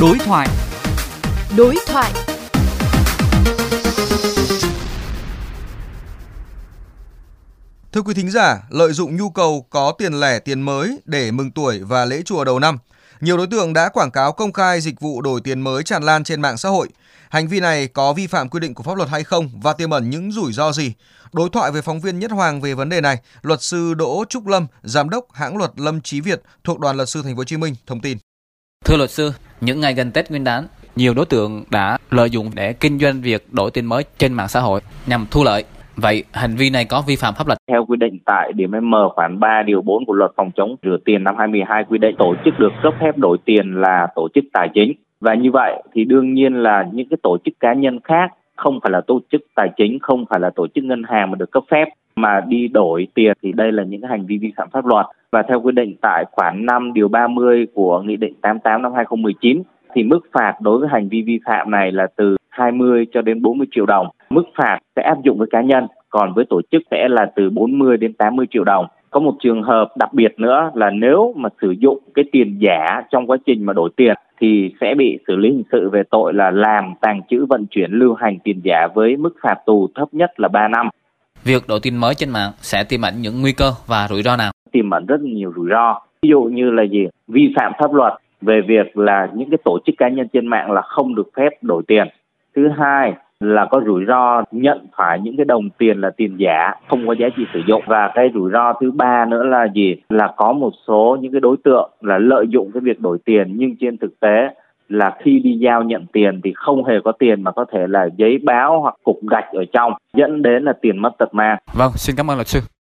Đối thoại. Đối thoại. Thưa quý thính giả, lợi dụng nhu cầu có tiền lẻ tiền mới để mừng tuổi và lễ chùa đầu năm, nhiều đối tượng đã quảng cáo công khai dịch vụ đổi tiền mới tràn lan trên mạng xã hội. Hành vi này có vi phạm quy định của pháp luật hay không và tiềm ẩn những rủi ro gì? Đối thoại với phóng viên Nhất Hoàng về vấn đề này, luật sư Đỗ Trúc Lâm, giám đốc hãng luật Lâm Chí Việt thuộc Đoàn luật sư Thành phố Hồ Chí Minh thông tin. Thưa luật sư, những ngày gần Tết Nguyên đán, nhiều đối tượng đã lợi dụng để kinh doanh việc đổi tiền mới trên mạng xã hội nhằm thu lợi. Vậy hành vi này có vi phạm pháp luật? Theo quy định tại điểm M khoản 3 điều 4 của luật phòng chống rửa tiền năm 2012 quy định tổ chức được cấp phép đổi tiền là tổ chức tài chính. Và như vậy thì đương nhiên là những cái tổ chức cá nhân khác không phải là tổ chức tài chính, không phải là tổ chức ngân hàng mà được cấp phép mà đi đổi tiền thì đây là những hành vi vi phạm pháp luật. Và theo quy định tại khoản 5 điều 30 của Nghị định 88 năm 2019 thì mức phạt đối với hành vi vi phạm này là từ 20 cho đến 40 triệu đồng. Mức phạt sẽ áp dụng với cá nhân, còn với tổ chức sẽ là từ 40 đến 80 triệu đồng. Có một trường hợp đặc biệt nữa là nếu mà sử dụng cái tiền giả trong quá trình mà đổi tiền thì sẽ bị xử lý hình sự về tội là làm, tàng trữ, vận chuyển, lưu hành tiền giả với mức phạt tù thấp nhất là 3 năm. Việc đổi tiền mới trên mạng sẽ tiềm ẩn những nguy cơ và rủi ro nào? Tiềm ẩn rất nhiều rủi ro. Ví dụ như là gì? Vi phạm pháp luật về việc là những cái tổ chức cá nhân trên mạng là không được phép đổi tiền. Thứ hai là có rủi ro nhận phải những cái đồng tiền là tiền giả không có giá trị sử dụng và cái rủi ro thứ ba nữa là gì là có một số những cái đối tượng là lợi dụng cái việc đổi tiền nhưng trên thực tế là khi đi giao nhận tiền thì không hề có tiền mà có thể là giấy báo hoặc cục gạch ở trong dẫn đến là tiền mất tật mang. Vâng, xin cảm ơn luật sư.